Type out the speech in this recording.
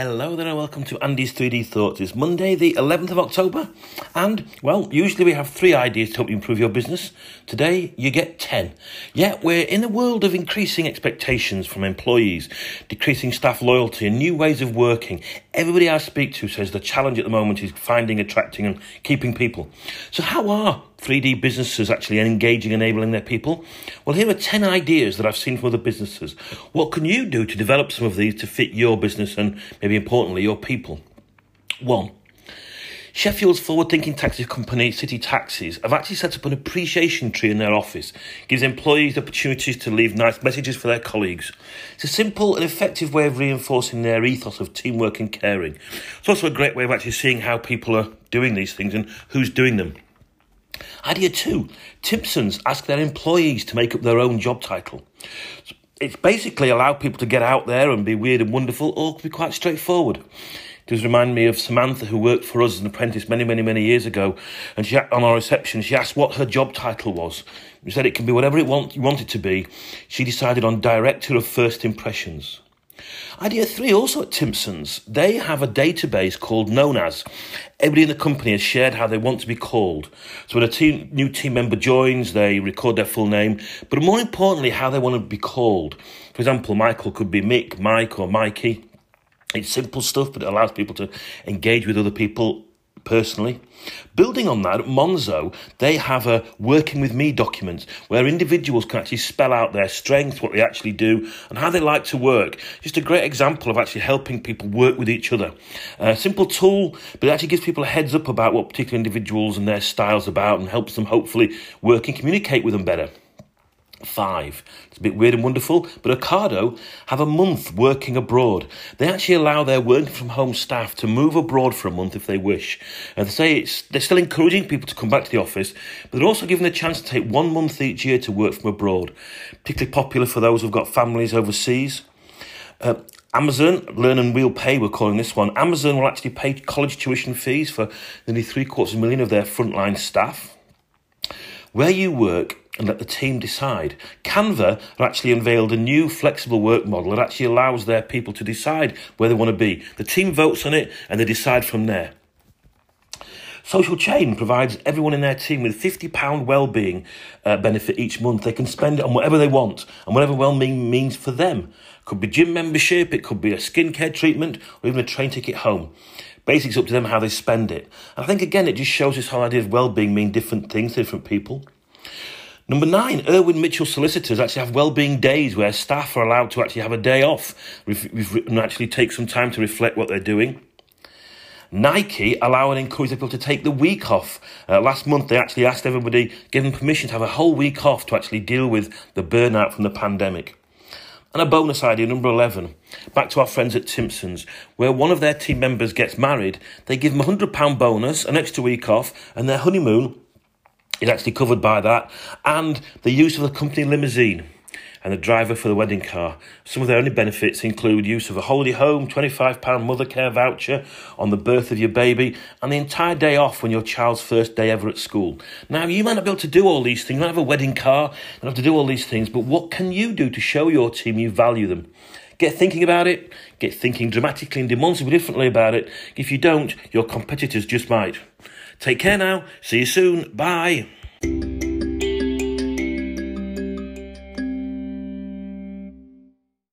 Hello there and welcome to Andy's 3D Thoughts. It's Monday, the 11th of October, and well, usually we have three ideas to help you improve your business. Today, you get 10. Yeah, we're in a world of increasing expectations from employees, decreasing staff loyalty, and new ways of working. Everybody I speak to says the challenge at the moment is finding, attracting, and keeping people. So, how are 3D businesses actually engaging, enabling their people? Well, here are 10 ideas that I've seen from other businesses. What can you do to develop some of these to fit your business and maybe importantly your people? One, Sheffield's forward thinking taxi company, City Taxis, have actually set up an appreciation tree in their office. Gives employees opportunities to leave nice messages for their colleagues. It's a simple and effective way of reinforcing their ethos of teamwork and caring. It's also a great way of actually seeing how people are doing these things and who's doing them. Idea two Timpsons ask their employees to make up their own job title. It's basically allow people to get out there and be weird and wonderful, or be quite straightforward. It does remind me of Samantha, who worked for us as an apprentice many, many, many years ago. And she, on our reception, she asked what her job title was. We said it can be whatever it want, you want it to be. She decided on Director of First Impressions. Idea three, also at Timpsons, they have a database called Known As. Everybody in the company has shared how they want to be called. So when a team, new team member joins, they record their full name, but more importantly, how they want to be called. For example, Michael could be Mick, Mike, or Mikey. It's simple stuff, but it allows people to engage with other people personally. Building on that, at Monzo, they have a working with me document where individuals can actually spell out their strengths, what they actually do, and how they like to work. Just a great example of actually helping people work with each other. A simple tool, but it actually gives people a heads up about what particular individuals and their styles about and helps them hopefully work and communicate with them better five. It's a bit weird and wonderful, but Ocado have a month working abroad. They actually allow their working from home staff to move abroad for a month if they wish. And they say it's, they're still encouraging people to come back to the office, but they're also giving them a chance to take one month each year to work from abroad. Particularly popular for those who've got families overseas. Uh, Amazon, Learn and We'll Pay, we're calling this one. Amazon will actually pay college tuition fees for nearly three quarters of a million of their frontline staff. Where you work and let the team decide. Canva have actually unveiled a new flexible work model that actually allows their people to decide where they want to be. The team votes on it and they decide from there. Social Chain provides everyone in their team with £50 well-being uh, benefit each month. They can spend it on whatever they want and whatever well-being means for them. Could be gym membership, it could be a skincare treatment, or even a train ticket home. Basically, it's up to them how they spend it. And I think, again, it just shows this whole idea of well-being mean different things to different people. Number nine, Irwin Mitchell solicitors actually have well-being days where staff are allowed to actually have a day off and actually take some time to reflect what they're doing. Nike allow and encourage people to take the week off. Uh, last month, they actually asked everybody, give them permission to have a whole week off to actually deal with the burnout from the pandemic. And a bonus idea, number 11, back to our friends at Timpsons, where one of their team members gets married, they give them a £100 bonus, an extra week off, and their honeymoon is actually covered by that, and the use of the company limousine and the driver for the wedding car. Some of their only benefits include use of a holiday home, £25 Mothercare voucher on the birth of your baby, and the entire day off when your child's first day ever at school. Now, you might not be able to do all these things, you might have a wedding car, you have to do all these things, but what can you do to show your team you value them? Get thinking about it, get thinking dramatically and demonstrably differently about it. If you don't, your competitors just might. Take care now. See you soon. Bye.